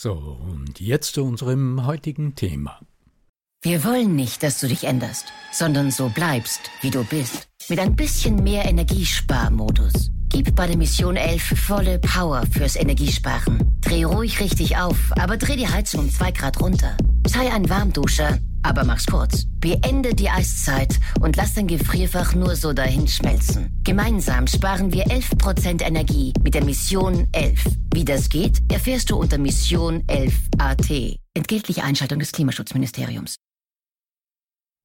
So, und jetzt zu unserem heutigen Thema. Wir wollen nicht, dass du dich änderst, sondern so bleibst, wie du bist. Mit ein bisschen mehr Energiesparmodus. Gib bei der Mission 11 volle Power fürs Energiesparen. Dreh ruhig richtig auf, aber dreh die Heizung um 2 Grad runter. Sei ein Warmduscher, aber mach's kurz. Beende die Eiszeit und lass dein Gefrierfach nur so dahin schmelzen. Gemeinsam sparen wir 11% Energie mit der Mission 11. Wie das geht, erfährst du unter Mission 11 AT. Entgeltliche Einschaltung des Klimaschutzministeriums.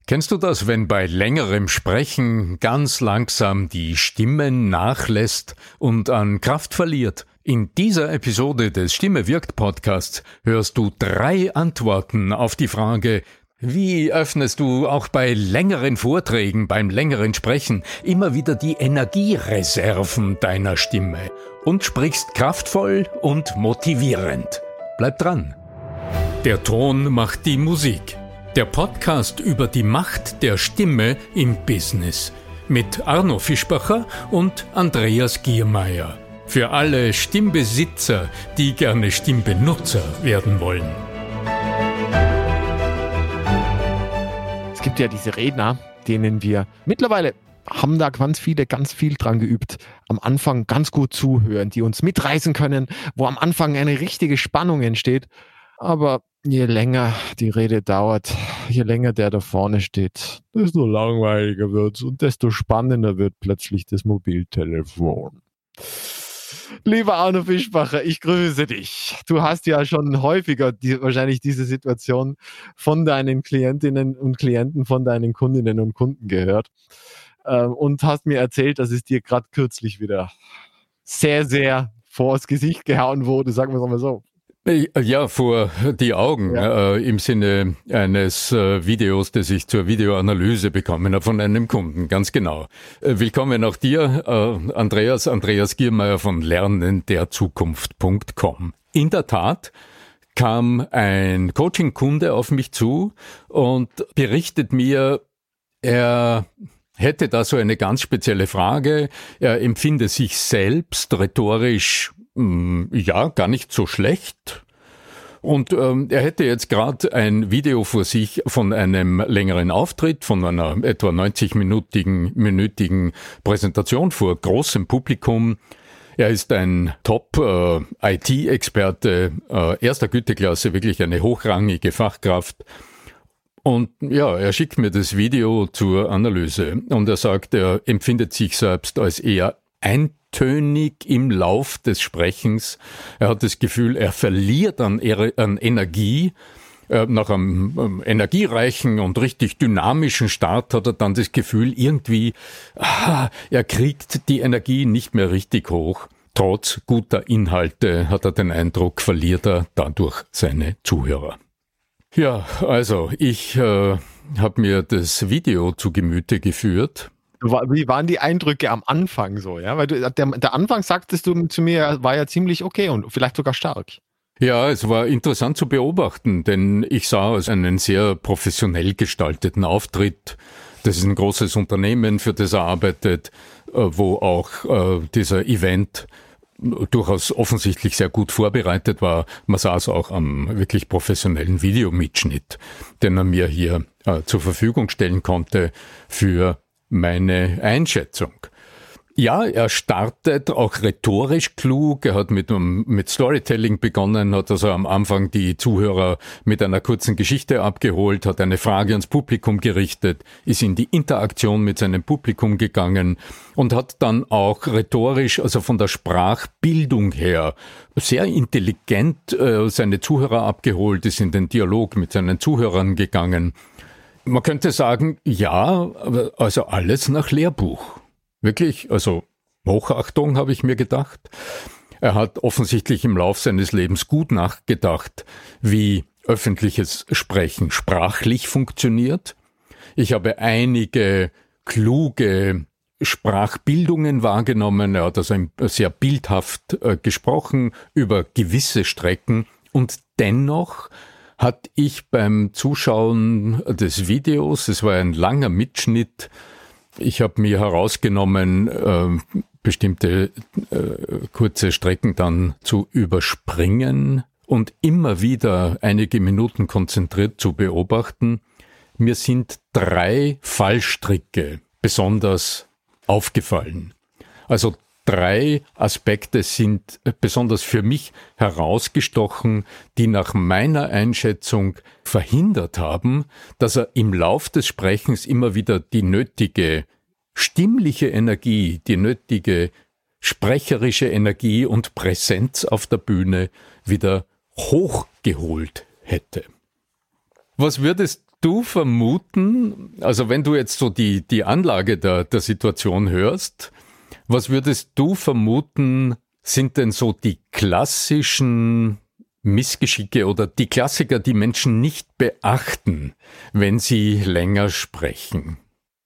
Kennst du das, wenn bei längerem Sprechen ganz langsam die Stimme nachlässt und an Kraft verliert? In dieser Episode des Stimme wirkt Podcasts hörst du drei Antworten auf die Frage, wie öffnest du auch bei längeren Vorträgen, beim längeren Sprechen immer wieder die Energiereserven deiner Stimme und sprichst kraftvoll und motivierend? Bleib dran. Der Ton macht die Musik. Der Podcast über die Macht der Stimme im Business mit Arno Fischbacher und Andreas Giermeier. Für alle Stimmbesitzer, die gerne Stimmbenutzer werden wollen. Es gibt ja diese Redner, denen wir mittlerweile haben da ganz viele ganz viel dran geübt. Am Anfang ganz gut zuhören, die uns mitreißen können, wo am Anfang eine richtige Spannung entsteht. Aber je länger die Rede dauert, je länger der da vorne steht, desto langweiliger wird's und desto spannender wird plötzlich das Mobiltelefon. Lieber Arno Fischbacher, ich grüße dich. Du hast ja schon häufiger die, wahrscheinlich diese Situation von deinen Klientinnen und Klienten, von deinen Kundinnen und Kunden gehört äh, und hast mir erzählt, dass es dir gerade kürzlich wieder sehr, sehr vors Gesicht gehauen wurde, sagen wir es mal so. Äh, ja, vor die Augen ja. äh, im Sinne eines äh, Videos, das ich zur Videoanalyse bekommen habe von einem Kunden, ganz genau. Äh, willkommen auch dir, äh, Andreas, Andreas Giermeier von lernenderzukunft.com. In der Tat kam ein Coaching-Kunde auf mich zu und berichtet mir, er hätte da so eine ganz spezielle Frage. Er empfinde sich selbst rhetorisch ja, gar nicht so schlecht. Und ähm, er hätte jetzt gerade ein Video vor sich von einem längeren Auftritt, von einer etwa 90-minütigen minütigen Präsentation vor großem Publikum. Er ist ein Top-IT-Experte äh, äh, erster Güteklasse, wirklich eine hochrangige Fachkraft. Und ja, er schickt mir das Video zur Analyse und er sagt, er empfindet sich selbst als eher ein eintönig im Lauf des Sprechens. Er hat das Gefühl, er verliert an, an Energie. Äh, nach einem ähm, energiereichen und richtig dynamischen Start hat er dann das Gefühl, irgendwie, ah, er kriegt die Energie nicht mehr richtig hoch. Trotz guter Inhalte hat er den Eindruck, verliert er dadurch seine Zuhörer. Ja, also ich äh, habe mir das Video zu Gemüte geführt wie waren die Eindrücke am Anfang so? Ja, weil du, der, der Anfang sagtest du zu mir, war ja ziemlich okay und vielleicht sogar stark. Ja, es war interessant zu beobachten, denn ich sah es einen sehr professionell gestalteten Auftritt. Das ist ein großes Unternehmen, für das er arbeitet, äh, wo auch äh, dieser Event durchaus offensichtlich sehr gut vorbereitet war. Man sah es auch am wirklich professionellen Videomitschnitt, den er mir hier äh, zur Verfügung stellen konnte für meine Einschätzung. Ja, er startet auch rhetorisch klug. Er hat mit, mit Storytelling begonnen, hat also am Anfang die Zuhörer mit einer kurzen Geschichte abgeholt, hat eine Frage ans Publikum gerichtet, ist in die Interaktion mit seinem Publikum gegangen und hat dann auch rhetorisch, also von der Sprachbildung her, sehr intelligent äh, seine Zuhörer abgeholt, ist in den Dialog mit seinen Zuhörern gegangen. Man könnte sagen, ja, also alles nach Lehrbuch. Wirklich, also Hochachtung habe ich mir gedacht. Er hat offensichtlich im Lauf seines Lebens gut nachgedacht, wie öffentliches Sprechen sprachlich funktioniert. Ich habe einige kluge Sprachbildungen wahrgenommen. Er hat also sehr bildhaft äh, gesprochen über gewisse Strecken und dennoch hat ich beim Zuschauen des Videos, es war ein langer Mitschnitt, ich habe mir herausgenommen, äh, bestimmte äh, kurze Strecken dann zu überspringen und immer wieder einige Minuten konzentriert zu beobachten. Mir sind drei Fallstricke besonders aufgefallen. Also drei Aspekte sind besonders für mich herausgestochen, die nach meiner Einschätzung verhindert haben, dass er im Lauf des Sprechens immer wieder die nötige stimmliche Energie, die nötige sprecherische Energie und Präsenz auf der Bühne wieder hochgeholt hätte. Was würdest du vermuten, also wenn du jetzt so die, die Anlage der, der Situation hörst, was würdest du vermuten, sind denn so die klassischen Missgeschicke oder die Klassiker, die Menschen nicht beachten, wenn sie länger sprechen?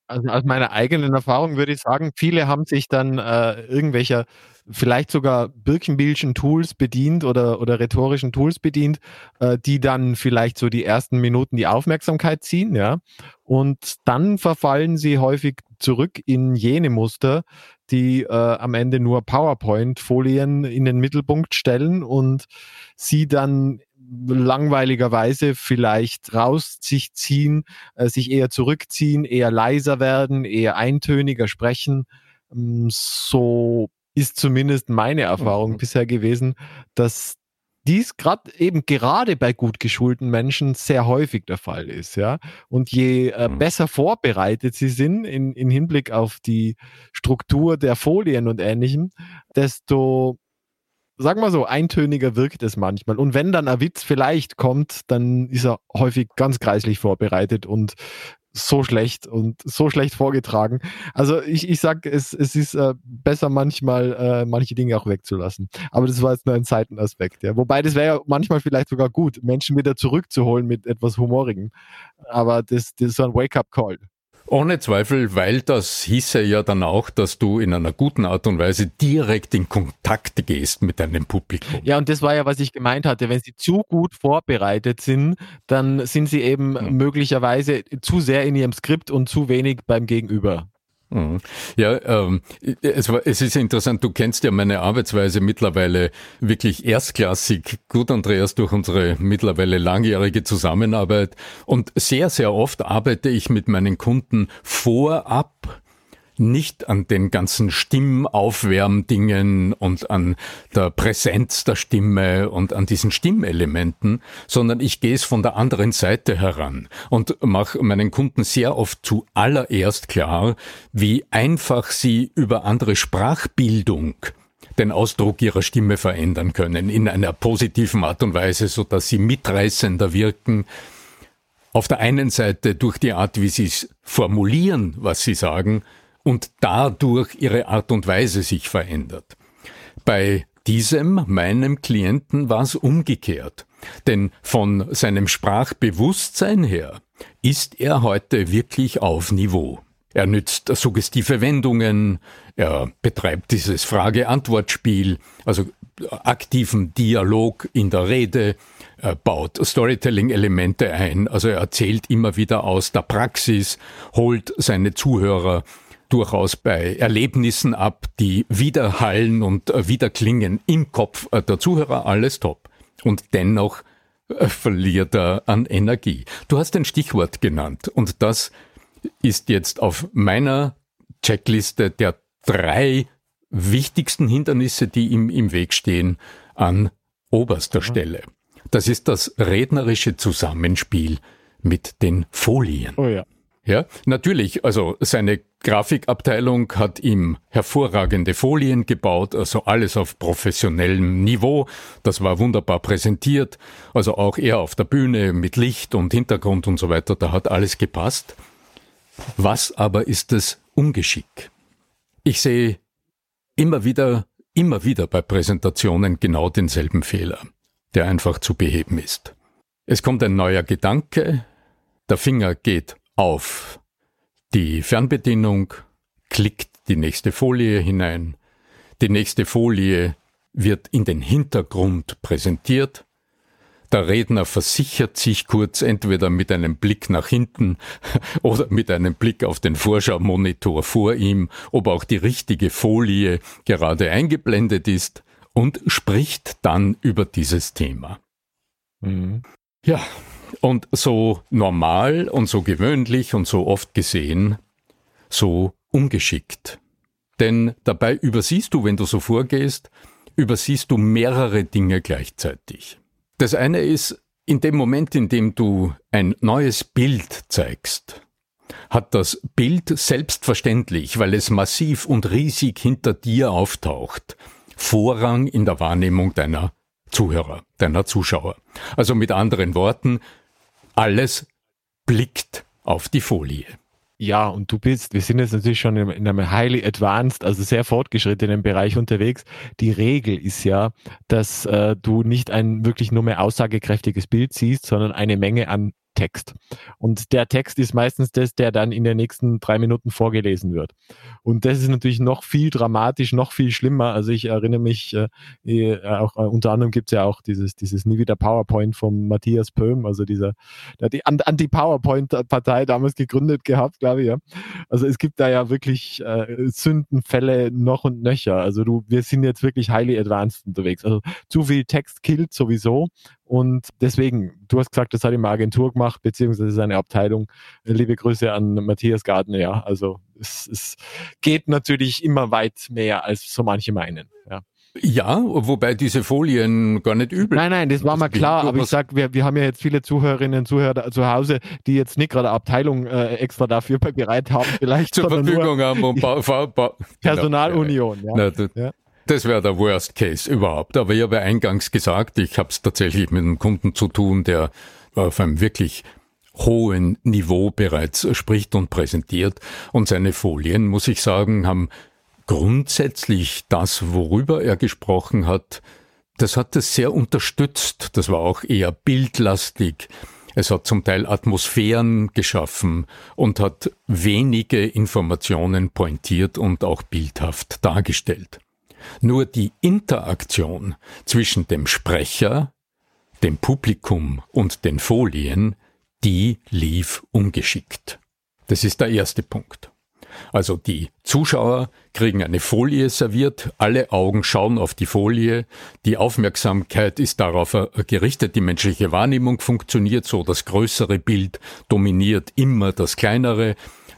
Also aus meiner eigenen Erfahrung würde ich sagen, viele haben sich dann äh, irgendwelcher vielleicht sogar Birkenbillschen Tools bedient oder, oder rhetorischen Tools bedient, äh, die dann vielleicht so die ersten Minuten die Aufmerksamkeit ziehen, ja. Und dann verfallen sie häufig zurück in jene Muster, die äh, am Ende nur PowerPoint-Folien in den Mittelpunkt stellen und sie dann langweiligerweise vielleicht raus sich ziehen, äh, sich eher zurückziehen, eher leiser werden, eher eintöniger sprechen. Ähm, so ist zumindest meine Erfahrung mhm. bisher gewesen, dass dies gerade eben gerade bei gut geschulten Menschen sehr häufig der Fall ist, ja. Und je äh, mhm. besser vorbereitet sie sind in, in Hinblick auf die Struktur der Folien und ähnlichem, desto sagen wir so, eintöniger wirkt es manchmal. Und wenn dann ein Witz vielleicht kommt, dann ist er häufig ganz kreislich vorbereitet und so schlecht und so schlecht vorgetragen. Also ich, ich sag, es, es ist äh, besser manchmal äh, manche Dinge auch wegzulassen. Aber das war jetzt nur ein Seitenaspekt. Ja. Wobei das wäre ja manchmal vielleicht sogar gut, Menschen wieder zurückzuholen mit etwas Humorigem. Aber das, das ist so ein Wake-up-Call. Ohne Zweifel, weil das hieße ja dann auch, dass du in einer guten Art und Weise direkt in Kontakt gehst mit deinem Publikum. Ja, und das war ja, was ich gemeint hatte. Wenn sie zu gut vorbereitet sind, dann sind sie eben hm. möglicherweise zu sehr in ihrem Skript und zu wenig beim Gegenüber. Mhm. Ja, ähm, es, war, es ist interessant, du kennst ja meine Arbeitsweise mittlerweile wirklich erstklassig gut, Andreas, durch unsere mittlerweile langjährige Zusammenarbeit. Und sehr, sehr oft arbeite ich mit meinen Kunden vorab nicht an den ganzen Stimmaufwärmdingen und an der Präsenz der Stimme und an diesen Stimmelementen, sondern ich gehe es von der anderen Seite heran und mache meinen Kunden sehr oft zuallererst klar, wie einfach sie über andere Sprachbildung den Ausdruck ihrer Stimme verändern können in einer positiven Art und Weise, so dass sie mitreißender wirken. Auf der einen Seite durch die Art, wie sie es formulieren, was sie sagen, und dadurch ihre Art und Weise sich verändert. Bei diesem, meinem Klienten, war es umgekehrt. Denn von seinem Sprachbewusstsein her ist er heute wirklich auf Niveau. Er nützt suggestive Wendungen, er betreibt dieses Frage-Antwort-Spiel, also aktiven Dialog in der Rede, er baut Storytelling-Elemente ein, also er erzählt immer wieder aus der Praxis, holt seine Zuhörer durchaus bei Erlebnissen ab, die widerhallen und äh, wiederklingen im Kopf äh, der Zuhörer, alles top. Und dennoch äh, verliert er an Energie. Du hast ein Stichwort genannt und das ist jetzt auf meiner Checkliste der drei wichtigsten Hindernisse, die ihm im Weg stehen, an oberster. Stelle. Das ist das rednerische Zusammenspiel mit den Folien. Oh ja. Ja, natürlich. Also seine Grafikabteilung hat ihm hervorragende Folien gebaut, also alles auf professionellem Niveau. Das war wunderbar präsentiert. Also auch er auf der Bühne mit Licht und Hintergrund und so weiter, da hat alles gepasst. Was aber ist das Ungeschick? Ich sehe immer wieder, immer wieder bei Präsentationen genau denselben Fehler, der einfach zu beheben ist. Es kommt ein neuer Gedanke, der Finger geht auf die Fernbedienung, klickt die nächste Folie hinein, die nächste Folie wird in den Hintergrund präsentiert, der Redner versichert sich kurz entweder mit einem Blick nach hinten oder mit einem Blick auf den Vorschau-Monitor vor ihm, ob auch die richtige Folie gerade eingeblendet ist und spricht dann über dieses Thema. Mhm. Ja, und so normal und so gewöhnlich und so oft gesehen, so ungeschickt. Denn dabei übersiehst du, wenn du so vorgehst, übersiehst du mehrere Dinge gleichzeitig. Das eine ist, in dem Moment, in dem du ein neues Bild zeigst, hat das Bild selbstverständlich, weil es massiv und riesig hinter dir auftaucht, Vorrang in der Wahrnehmung deiner Zuhörer, deiner Zuschauer. Also mit anderen Worten, alles blickt auf die Folie. Ja, und du bist, wir sind jetzt natürlich schon in, in einem highly advanced, also sehr fortgeschrittenen Bereich unterwegs. Die Regel ist ja, dass äh, du nicht ein wirklich nur mehr aussagekräftiges Bild siehst, sondern eine Menge an Text. Und der Text ist meistens das, der dann in den nächsten drei Minuten vorgelesen wird. Und das ist natürlich noch viel dramatisch, noch viel schlimmer. Also ich erinnere mich, äh, äh auch äh, unter anderem gibt es ja auch dieses, dieses Nie wieder PowerPoint von Matthias Pöhm, also dieser, der hat die Anti-PowerPoint-Partei damals gegründet gehabt, glaube ich. Ja. Also es gibt da ja wirklich äh, Sündenfälle noch und nöcher. Also du, wir sind jetzt wirklich highly advanced unterwegs. Also zu viel Text killt sowieso. Und deswegen, du hast gesagt, das hat ihm eine Agentur gemacht, beziehungsweise seine Abteilung. Liebe Grüße an Matthias Gardner, ja. Also es, es geht natürlich immer weit mehr, als so manche meinen. Ja. Ja, wobei diese Folien gar nicht übel. Nein, nein, das war mal klar, aber ich sag, wir, wir haben ja jetzt viele Zuhörerinnen und Zuhörer zu Hause, die jetzt nicht gerade Abteilung äh, extra dafür bereit haben, vielleicht zur Verfügung haben und ba, ba, ba, Personalunion. Ja. ja. Ja. Das wäre der Worst Case überhaupt. Aber ich habe eingangs gesagt, ich habe es tatsächlich mit einem Kunden zu tun, der auf einem wirklich hohen Niveau bereits spricht und präsentiert. Und seine Folien, muss ich sagen, haben grundsätzlich das, worüber er gesprochen hat, das hat es sehr unterstützt. Das war auch eher bildlastig. Es hat zum Teil Atmosphären geschaffen und hat wenige Informationen pointiert und auch bildhaft dargestellt. Nur die Interaktion zwischen dem Sprecher, dem Publikum und den Folien, die lief ungeschickt. Das ist der erste Punkt. Also die Zuschauer kriegen eine Folie serviert, alle Augen schauen auf die Folie, die Aufmerksamkeit ist darauf gerichtet, die menschliche Wahrnehmung funktioniert so, das größere Bild dominiert immer das kleinere,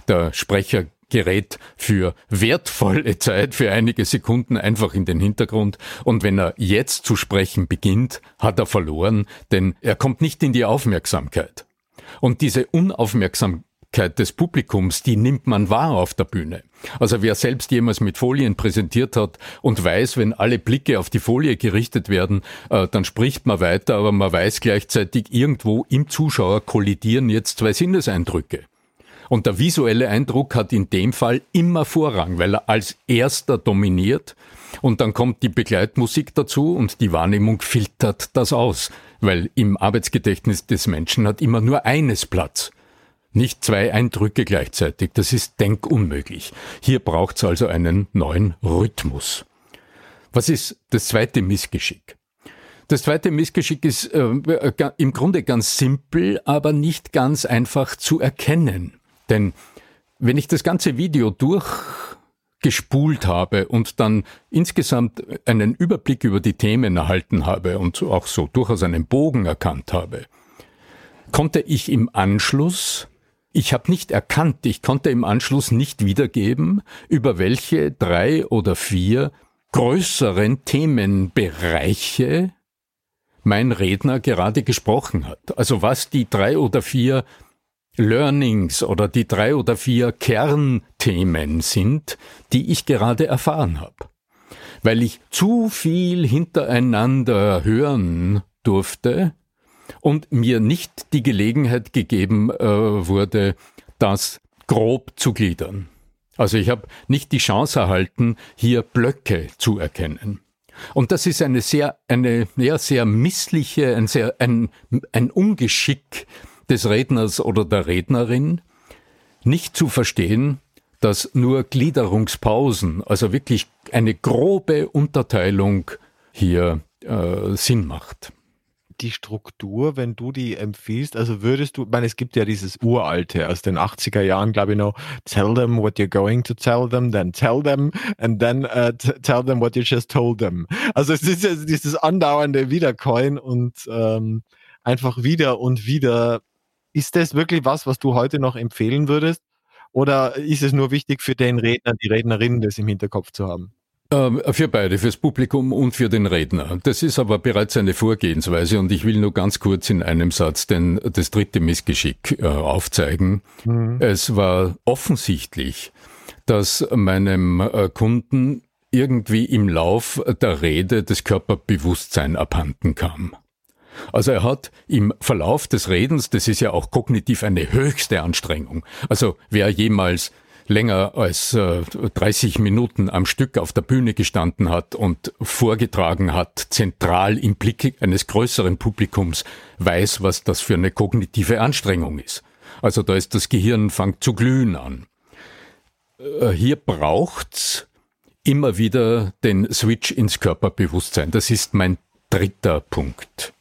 der Sprecher gerät für wertvolle Zeit, für einige Sekunden einfach in den Hintergrund. Und wenn er jetzt zu sprechen beginnt, hat er verloren, denn er kommt nicht in die Aufmerksamkeit. Und diese Unaufmerksamkeit des Publikums, die nimmt man wahr auf der Bühne. Also wer selbst jemals mit Folien präsentiert hat und weiß, wenn alle Blicke auf die Folie gerichtet werden, äh, dann spricht man weiter, aber man weiß gleichzeitig, irgendwo im Zuschauer kollidieren jetzt zwei Sinneseindrücke. Und der visuelle Eindruck hat in dem Fall immer Vorrang, weil er als erster dominiert. Und dann kommt die Begleitmusik dazu und die Wahrnehmung filtert das aus, weil im Arbeitsgedächtnis des Menschen hat immer nur eines Platz. Nicht zwei Eindrücke gleichzeitig, das ist denkunmöglich. Hier braucht es also einen neuen Rhythmus. Was ist das zweite Missgeschick? Das zweite Missgeschick ist äh, im Grunde ganz simpel, aber nicht ganz einfach zu erkennen. Denn wenn ich das ganze Video durchgespult habe und dann insgesamt einen Überblick über die Themen erhalten habe und auch so durchaus einen Bogen erkannt habe, konnte ich im Anschluss ich habe nicht erkannt, ich konnte im Anschluss nicht wiedergeben, über welche drei oder vier größeren Themenbereiche mein Redner gerade gesprochen hat. Also was die drei oder vier Learnings oder die drei oder vier Kernthemen sind, die ich gerade erfahren habe. Weil ich zu viel hintereinander hören durfte, und mir nicht die Gelegenheit gegeben äh, wurde, das grob zu gliedern. Also ich habe nicht die Chance erhalten, hier Blöcke zu erkennen. Und das ist eine sehr, eine ja, sehr missliche, ein sehr, ein, ein Ungeschick des Redners oder der Rednerin, nicht zu verstehen, dass nur Gliederungspausen, also wirklich eine grobe Unterteilung hier äh, Sinn macht die Struktur, wenn du die empfiehlst? Also würdest du, ich meine, es gibt ja dieses uralte aus den 80er Jahren, glaube ich noch, tell them what you're going to tell them, then tell them and then uh, tell them what you just told them. Also es ist ja dieses andauernde Wiedercoin und ähm, einfach wieder und wieder. Ist das wirklich was, was du heute noch empfehlen würdest? Oder ist es nur wichtig für den Redner, die Rednerin, das im Hinterkopf zu haben? Ähm, für beide, fürs Publikum und für den Redner. Das ist aber bereits eine Vorgehensweise und ich will nur ganz kurz in einem Satz den, das dritte Missgeschick äh, aufzeigen. Mhm. Es war offensichtlich, dass meinem äh, Kunden irgendwie im Lauf der Rede das Körperbewusstsein abhanden kam. Also er hat im Verlauf des Redens, das ist ja auch kognitiv eine höchste Anstrengung. Also wer jemals länger als äh, 30 Minuten am Stück auf der Bühne gestanden hat und vorgetragen hat, zentral im Blick eines größeren Publikums, weiß, was das für eine kognitive Anstrengung ist. Also da ist das Gehirn fängt zu glühen an. Äh, hier braucht's immer wieder den Switch ins Körperbewusstsein. Das ist mein dritter Punkt.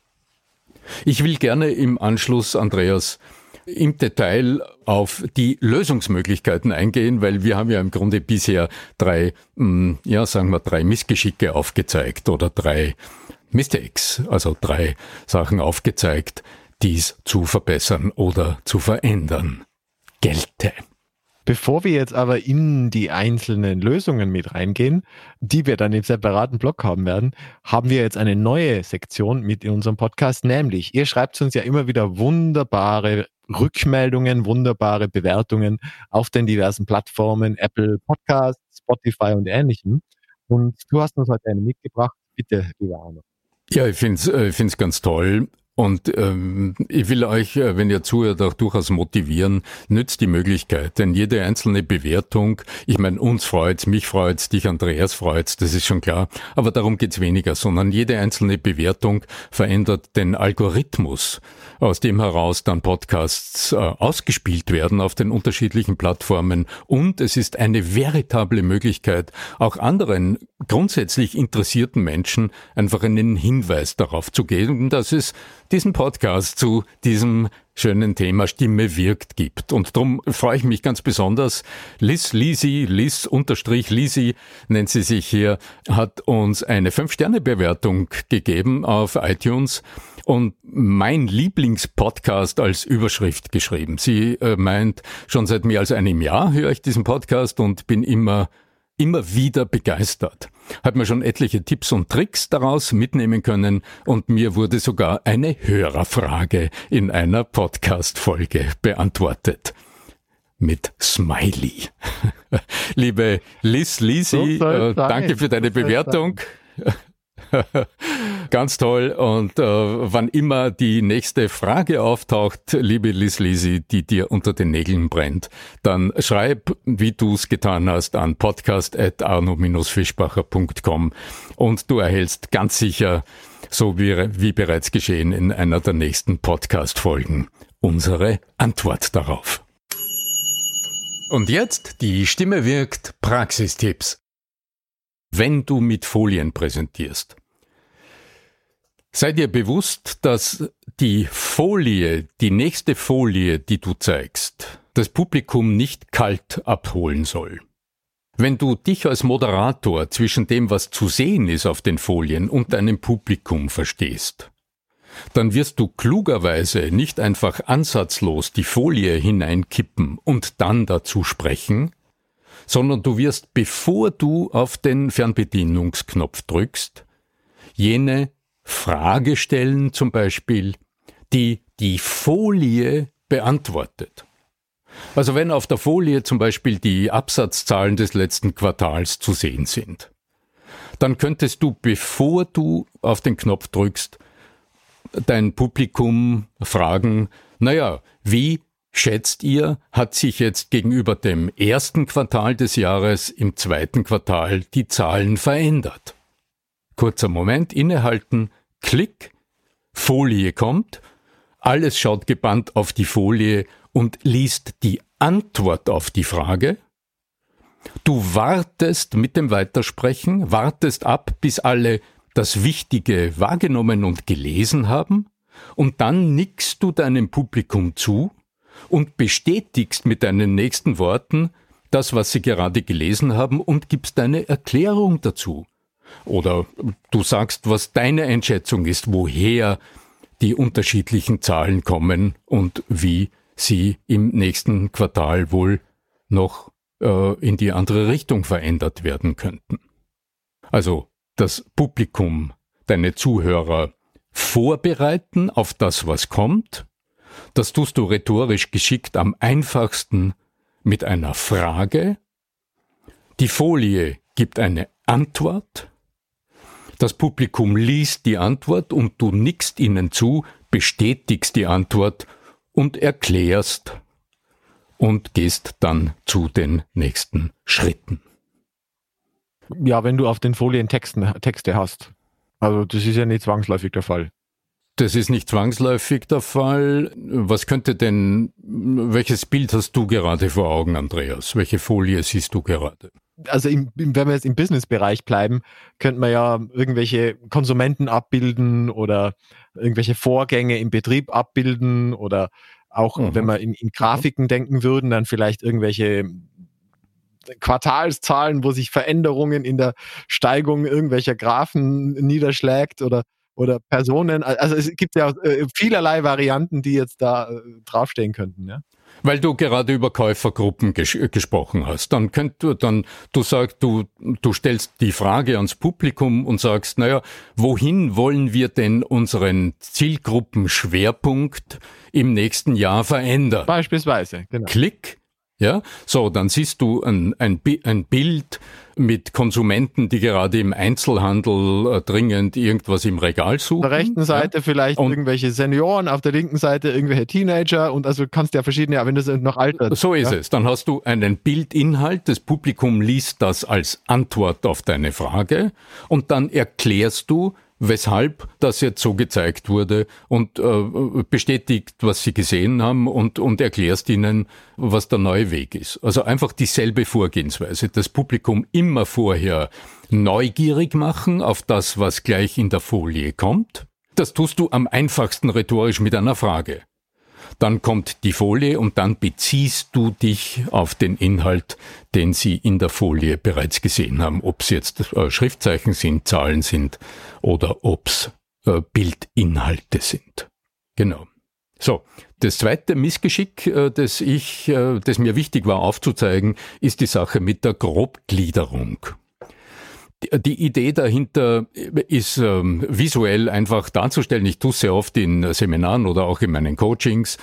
Ich will gerne im Anschluss, Andreas, im Detail auf die Lösungsmöglichkeiten eingehen, weil wir haben ja im Grunde bisher drei, mm, ja, sagen wir, drei Missgeschicke aufgezeigt oder drei Mistakes, also drei Sachen aufgezeigt, dies zu verbessern oder zu verändern gelte. Bevor wir jetzt aber in die einzelnen Lösungen mit reingehen, die wir dann im separaten Blog haben werden, haben wir jetzt eine neue Sektion mit in unserem Podcast, nämlich ihr schreibt uns ja immer wieder wunderbare Rückmeldungen, wunderbare Bewertungen auf den diversen Plattformen, Apple Podcasts, Spotify und ähnlichem. Und du hast uns heute eine mitgebracht. Bitte, lieber Arno. Ja, ich finde es äh, find's ganz toll. Und ähm, ich will euch, äh, wenn ihr zuhört, auch durchaus motivieren, nützt die Möglichkeit. Denn jede einzelne Bewertung, ich meine, uns freut's, mich freut's, dich, Andreas freut's, das ist schon klar. Aber darum geht's weniger, sondern jede einzelne Bewertung verändert den Algorithmus, aus dem heraus dann Podcasts äh, ausgespielt werden auf den unterschiedlichen Plattformen. Und es ist eine veritable Möglichkeit, auch anderen grundsätzlich interessierten Menschen einfach einen Hinweis darauf zu geben, dass es diesen Podcast zu diesem schönen Thema Stimme wirkt gibt. Und darum freue ich mich ganz besonders. Liz Lisi, Liz unterstrich Lisi nennt sie sich hier, hat uns eine 5-Sterne-Bewertung gegeben auf iTunes und mein Lieblingspodcast als Überschrift geschrieben. Sie äh, meint, schon seit mehr als einem Jahr höre ich diesen Podcast und bin immer immer wieder begeistert. Hat mir schon etliche Tipps und Tricks daraus mitnehmen können und mir wurde sogar eine Hörerfrage in einer Podcast-Folge beantwortet. Mit Smiley. Liebe Liz Lisi, äh, danke für deine Bewertung. Ganz toll. Und äh, wann immer die nächste Frage auftaucht, liebe Liz Lisi, die dir unter den Nägeln brennt, dann schreib, wie du es getan hast, an podcast.arno-fischbacher.com und du erhältst ganz sicher, so wie, wie bereits geschehen in einer der nächsten Podcast-Folgen, unsere Antwort darauf. Und jetzt die Stimme wirkt Praxistipps wenn du mit Folien präsentierst. Sei dir bewusst, dass die Folie, die nächste Folie, die du zeigst, das Publikum nicht kalt abholen soll. Wenn du dich als Moderator zwischen dem, was zu sehen ist auf den Folien und deinem Publikum verstehst, dann wirst du klugerweise nicht einfach ansatzlos die Folie hineinkippen und dann dazu sprechen, sondern du wirst, bevor du auf den Fernbedienungsknopf drückst, jene Frage stellen zum Beispiel, die die Folie beantwortet. Also wenn auf der Folie zum Beispiel die Absatzzahlen des letzten Quartals zu sehen sind, dann könntest du, bevor du auf den Knopf drückst, dein Publikum fragen, naja, wie schätzt ihr, hat sich jetzt gegenüber dem ersten Quartal des Jahres im zweiten Quartal die Zahlen verändert? Kurzer Moment, innehalten, Klick, Folie kommt, alles schaut gebannt auf die Folie und liest die Antwort auf die Frage. Du wartest mit dem Weitersprechen, wartest ab, bis alle das Wichtige wahrgenommen und gelesen haben, und dann nickst du deinem Publikum zu und bestätigst mit deinen nächsten Worten das, was sie gerade gelesen haben, und gibst deine Erklärung dazu. Oder du sagst, was deine Einschätzung ist, woher die unterschiedlichen Zahlen kommen und wie sie im nächsten Quartal wohl noch äh, in die andere Richtung verändert werden könnten. Also das Publikum, deine Zuhörer vorbereiten auf das, was kommt. Das tust du rhetorisch geschickt am einfachsten mit einer Frage. Die Folie gibt eine Antwort. Das Publikum liest die Antwort und du nickst ihnen zu, bestätigst die Antwort und erklärst und gehst dann zu den nächsten Schritten. Ja, wenn du auf den Folien Texten, Texte hast. Also das ist ja nicht zwangsläufig der Fall. Das ist nicht zwangsläufig der Fall. Was könnte denn, welches Bild hast du gerade vor Augen, Andreas? Welche Folie siehst du gerade? Also im, wenn wir jetzt im Business-Bereich bleiben, könnte man ja irgendwelche Konsumenten abbilden oder irgendwelche Vorgänge im Betrieb abbilden oder auch, mhm. wenn wir in, in Grafiken mhm. denken würden, dann vielleicht irgendwelche Quartalszahlen, wo sich Veränderungen in der Steigung irgendwelcher Graphen niederschlägt oder oder Personen. Also es gibt ja äh, vielerlei Varianten, die jetzt da äh, draufstehen könnten. Ja? Weil du gerade über Käufergruppen ges gesprochen hast, dann könnt du dann du sagst du du stellst die Frage ans Publikum und sagst, naja, wohin wollen wir denn unseren Zielgruppenschwerpunkt im nächsten Jahr verändern? Beispielsweise. Genau. Klick ja, so, dann siehst du ein, ein, ein Bild mit Konsumenten, die gerade im Einzelhandel äh, dringend irgendwas im Regal suchen. Auf der rechten Seite ja? vielleicht und irgendwelche Senioren, auf der linken Seite irgendwelche Teenager und also kannst ja verschiedene, ja, wenn das noch alt So ist ja? es. Dann hast du einen Bildinhalt, das Publikum liest das als Antwort auf deine Frage und dann erklärst du, weshalb das jetzt so gezeigt wurde und äh, bestätigt, was sie gesehen haben und, und erklärst ihnen, was der neue Weg ist. Also einfach dieselbe Vorgehensweise. Das Publikum immer vorher neugierig machen auf das, was gleich in der Folie kommt. Das tust du am einfachsten rhetorisch mit einer Frage. Dann kommt die Folie und dann beziehst du dich auf den Inhalt, den Sie in der Folie bereits gesehen haben. Ob es jetzt äh, Schriftzeichen sind, Zahlen sind oder ob es äh, Bildinhalte sind. Genau. So, das zweite Missgeschick, äh, das ich, das mir wichtig war aufzuzeigen, ist die Sache mit der Grobgliederung. Die Idee dahinter ist ähm, visuell einfach darzustellen. Ich tue es sehr oft in Seminaren oder auch in meinen Coachings.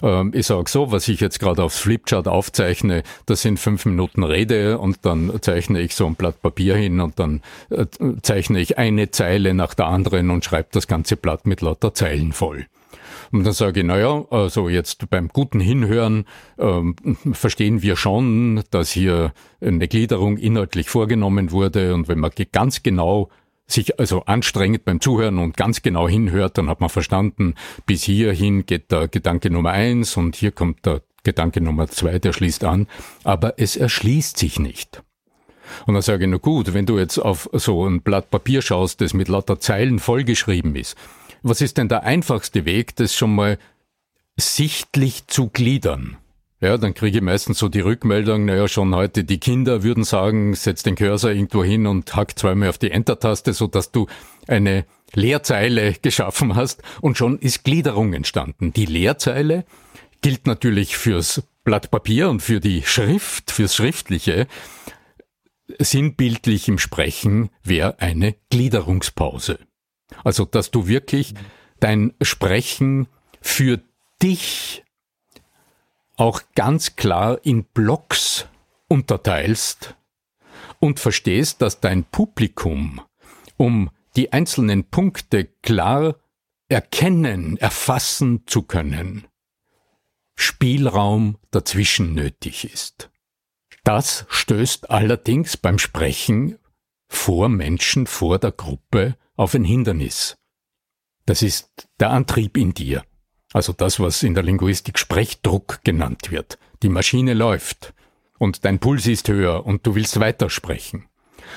Ähm, ich sage so, was ich jetzt gerade aufs Flipchart aufzeichne, das sind fünf Minuten Rede und dann zeichne ich so ein Blatt Papier hin und dann äh, zeichne ich eine Zeile nach der anderen und schreibe das ganze Blatt mit lauter Zeilen voll. Und dann sage ich, naja, also jetzt beim guten Hinhören ähm, verstehen wir schon, dass hier eine Gliederung inhaltlich vorgenommen wurde. Und wenn man ganz genau sich also anstrengt beim Zuhören und ganz genau hinhört, dann hat man verstanden, bis hierhin geht der Gedanke Nummer eins und hier kommt der Gedanke Nummer zwei, der schließt an. Aber es erschließt sich nicht. Und dann sage ich, na gut, wenn du jetzt auf so ein Blatt Papier schaust, das mit lauter Zeilen vollgeschrieben ist, was ist denn der einfachste Weg, das schon mal sichtlich zu gliedern? Ja, dann kriege ich meistens so die Rückmeldung, naja, schon heute die Kinder würden sagen, setz den Cursor irgendwo hin und hack zweimal auf die Enter-Taste, so dass du eine Leerzeile geschaffen hast und schon ist Gliederung entstanden. Die Leerzeile gilt natürlich fürs Blatt Papier und für die Schrift, fürs Schriftliche. Sinnbildlich im Sprechen wäre eine Gliederungspause. Also, dass du wirklich dein Sprechen für dich auch ganz klar in Blocks unterteilst und verstehst, dass dein Publikum, um die einzelnen Punkte klar erkennen, erfassen zu können, Spielraum dazwischen nötig ist. Das stößt allerdings beim Sprechen vor Menschen, vor der Gruppe auf ein Hindernis. Das ist der Antrieb in dir. Also das, was in der Linguistik Sprechdruck genannt wird. Die Maschine läuft und dein Puls ist höher und du willst weitersprechen.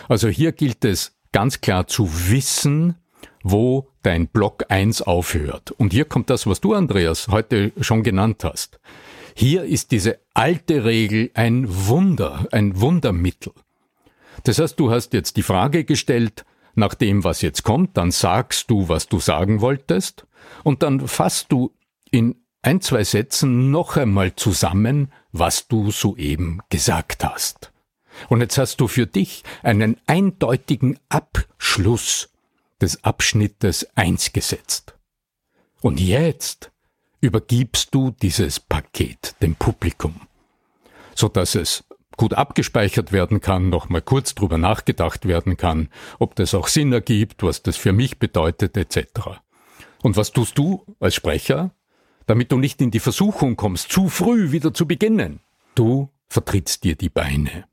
Also hier gilt es ganz klar zu wissen, wo dein Block 1 aufhört. Und hier kommt das, was du, Andreas, heute schon genannt hast. Hier ist diese alte Regel ein Wunder, ein Wundermittel. Das heißt, du hast jetzt die Frage gestellt, nach dem, was jetzt kommt, dann sagst du, was du sagen wolltest, und dann fasst du in ein, zwei Sätzen noch einmal zusammen, was du soeben gesagt hast. Und jetzt hast du für dich einen eindeutigen Abschluss des Abschnittes eins gesetzt. Und jetzt übergibst du dieses Paket dem Publikum, so dass es gut abgespeichert werden kann, nochmal kurz drüber nachgedacht werden kann, ob das auch Sinn ergibt, was das für mich bedeutet, etc. Und was tust du als Sprecher? damit du nicht in die Versuchung kommst, zu früh wieder zu beginnen. Du vertrittst dir die Beine.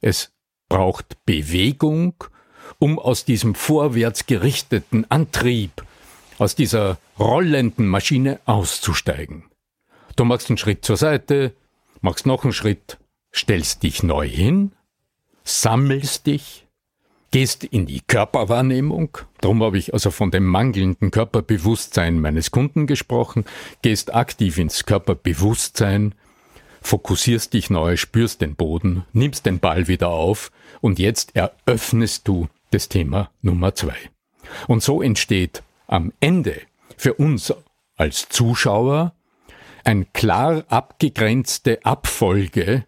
Es braucht Bewegung, um aus diesem vorwärts gerichteten Antrieb, aus dieser rollenden Maschine auszusteigen. Du machst einen Schritt zur Seite, machst noch einen Schritt, stellst dich neu hin, sammelst dich, gehst in die Körperwahrnehmung, darum habe ich also von dem mangelnden Körperbewusstsein meines Kunden gesprochen, gehst aktiv ins Körperbewusstsein, fokussierst dich neu, spürst den Boden, nimmst den Ball wieder auf und jetzt eröffnest du das Thema Nummer zwei. Und so entsteht am Ende für uns als Zuschauer ein klar abgegrenzte Abfolge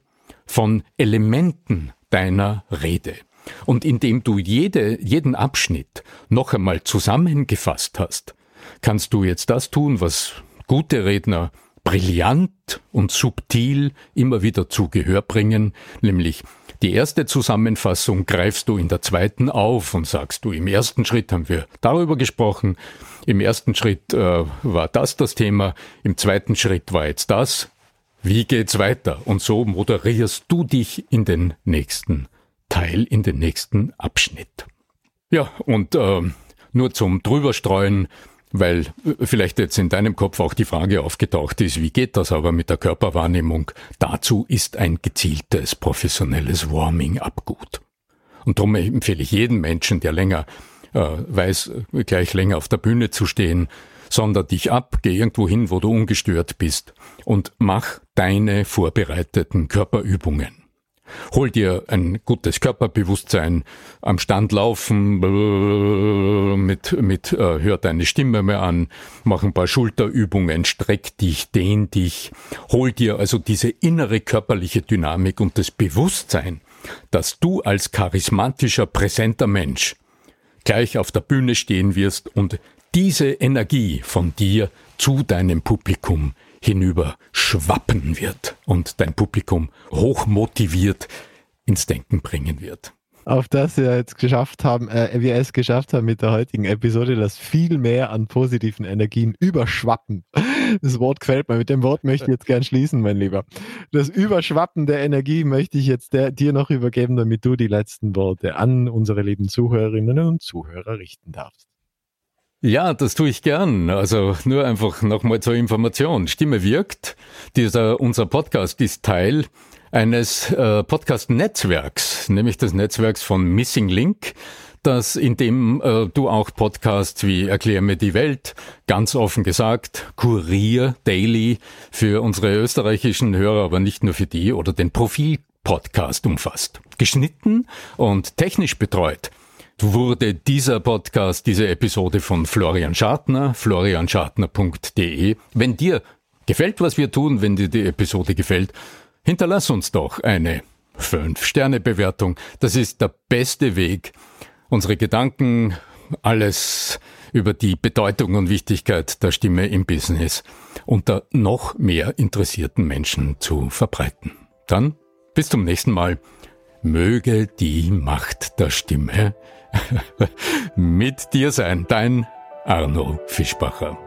von Elementen deiner Rede. Und indem du jede, jeden Abschnitt noch einmal zusammengefasst hast, kannst du jetzt das tun, was gute Redner brillant und subtil immer wieder zu Gehör bringen, nämlich die erste Zusammenfassung greifst du in der zweiten auf und sagst du, im ersten Schritt haben wir darüber gesprochen, im ersten Schritt äh, war das das Thema, im zweiten Schritt war jetzt das, wie geht's weiter? Und so moderierst du dich in den nächsten Teil in den nächsten Abschnitt. Ja, und äh, nur zum Drüberstreuen, weil äh, vielleicht jetzt in deinem Kopf auch die Frage aufgetaucht ist, wie geht das aber mit der Körperwahrnehmung? Dazu ist ein gezieltes professionelles Warming-up gut. Und darum empfehle ich jeden Menschen, der länger äh, weiß, gleich länger auf der Bühne zu stehen, sonder dich ab, geh irgendwo hin, wo du ungestört bist und mach deine vorbereiteten Körperübungen. Hol dir ein gutes Körperbewusstsein, am Stand laufen, mit, mit, äh, hör deine Stimme mehr an, mach ein paar Schulterübungen, streck dich, dehn dich, hol dir also diese innere körperliche Dynamik und das Bewusstsein, dass du als charismatischer, präsenter Mensch gleich auf der Bühne stehen wirst und diese Energie von dir zu deinem Publikum hinüber schwappen wird und dein Publikum hochmotiviert ins Denken bringen wird. Auf das wir jetzt geschafft haben, äh, wir es geschafft haben mit der heutigen Episode, dass viel mehr an positiven Energien überschwappen. Das Wort gefällt mir. Mit dem Wort möchte ich jetzt gern schließen, mein Lieber. Das Überschwappen der Energie möchte ich jetzt der, dir noch übergeben, damit du die letzten Worte an unsere lieben Zuhörerinnen und Zuhörer richten darfst. Ja, das tue ich gern. Also nur einfach nochmal zur Information. Stimme wirkt. Dieser, unser Podcast ist Teil eines äh, Podcast-Netzwerks, nämlich des Netzwerks von Missing Link. dass indem äh, du auch Podcasts wie Erklär mir die Welt, ganz offen gesagt, Kurier, Daily für unsere österreichischen Hörer, aber nicht nur für die, oder den Profil-Podcast umfasst. Geschnitten und technisch betreut wurde dieser Podcast, diese Episode von Florian Schartner, florianschartner.de. Wenn dir gefällt, was wir tun, wenn dir die Episode gefällt, hinterlass uns doch eine 5-Sterne-Bewertung. Das ist der beste Weg, unsere Gedanken, alles über die Bedeutung und Wichtigkeit der Stimme im Business unter noch mehr interessierten Menschen zu verbreiten. Dann bis zum nächsten Mal. Möge die Macht der Stimme mit dir sein, dein Arno Fischbacher.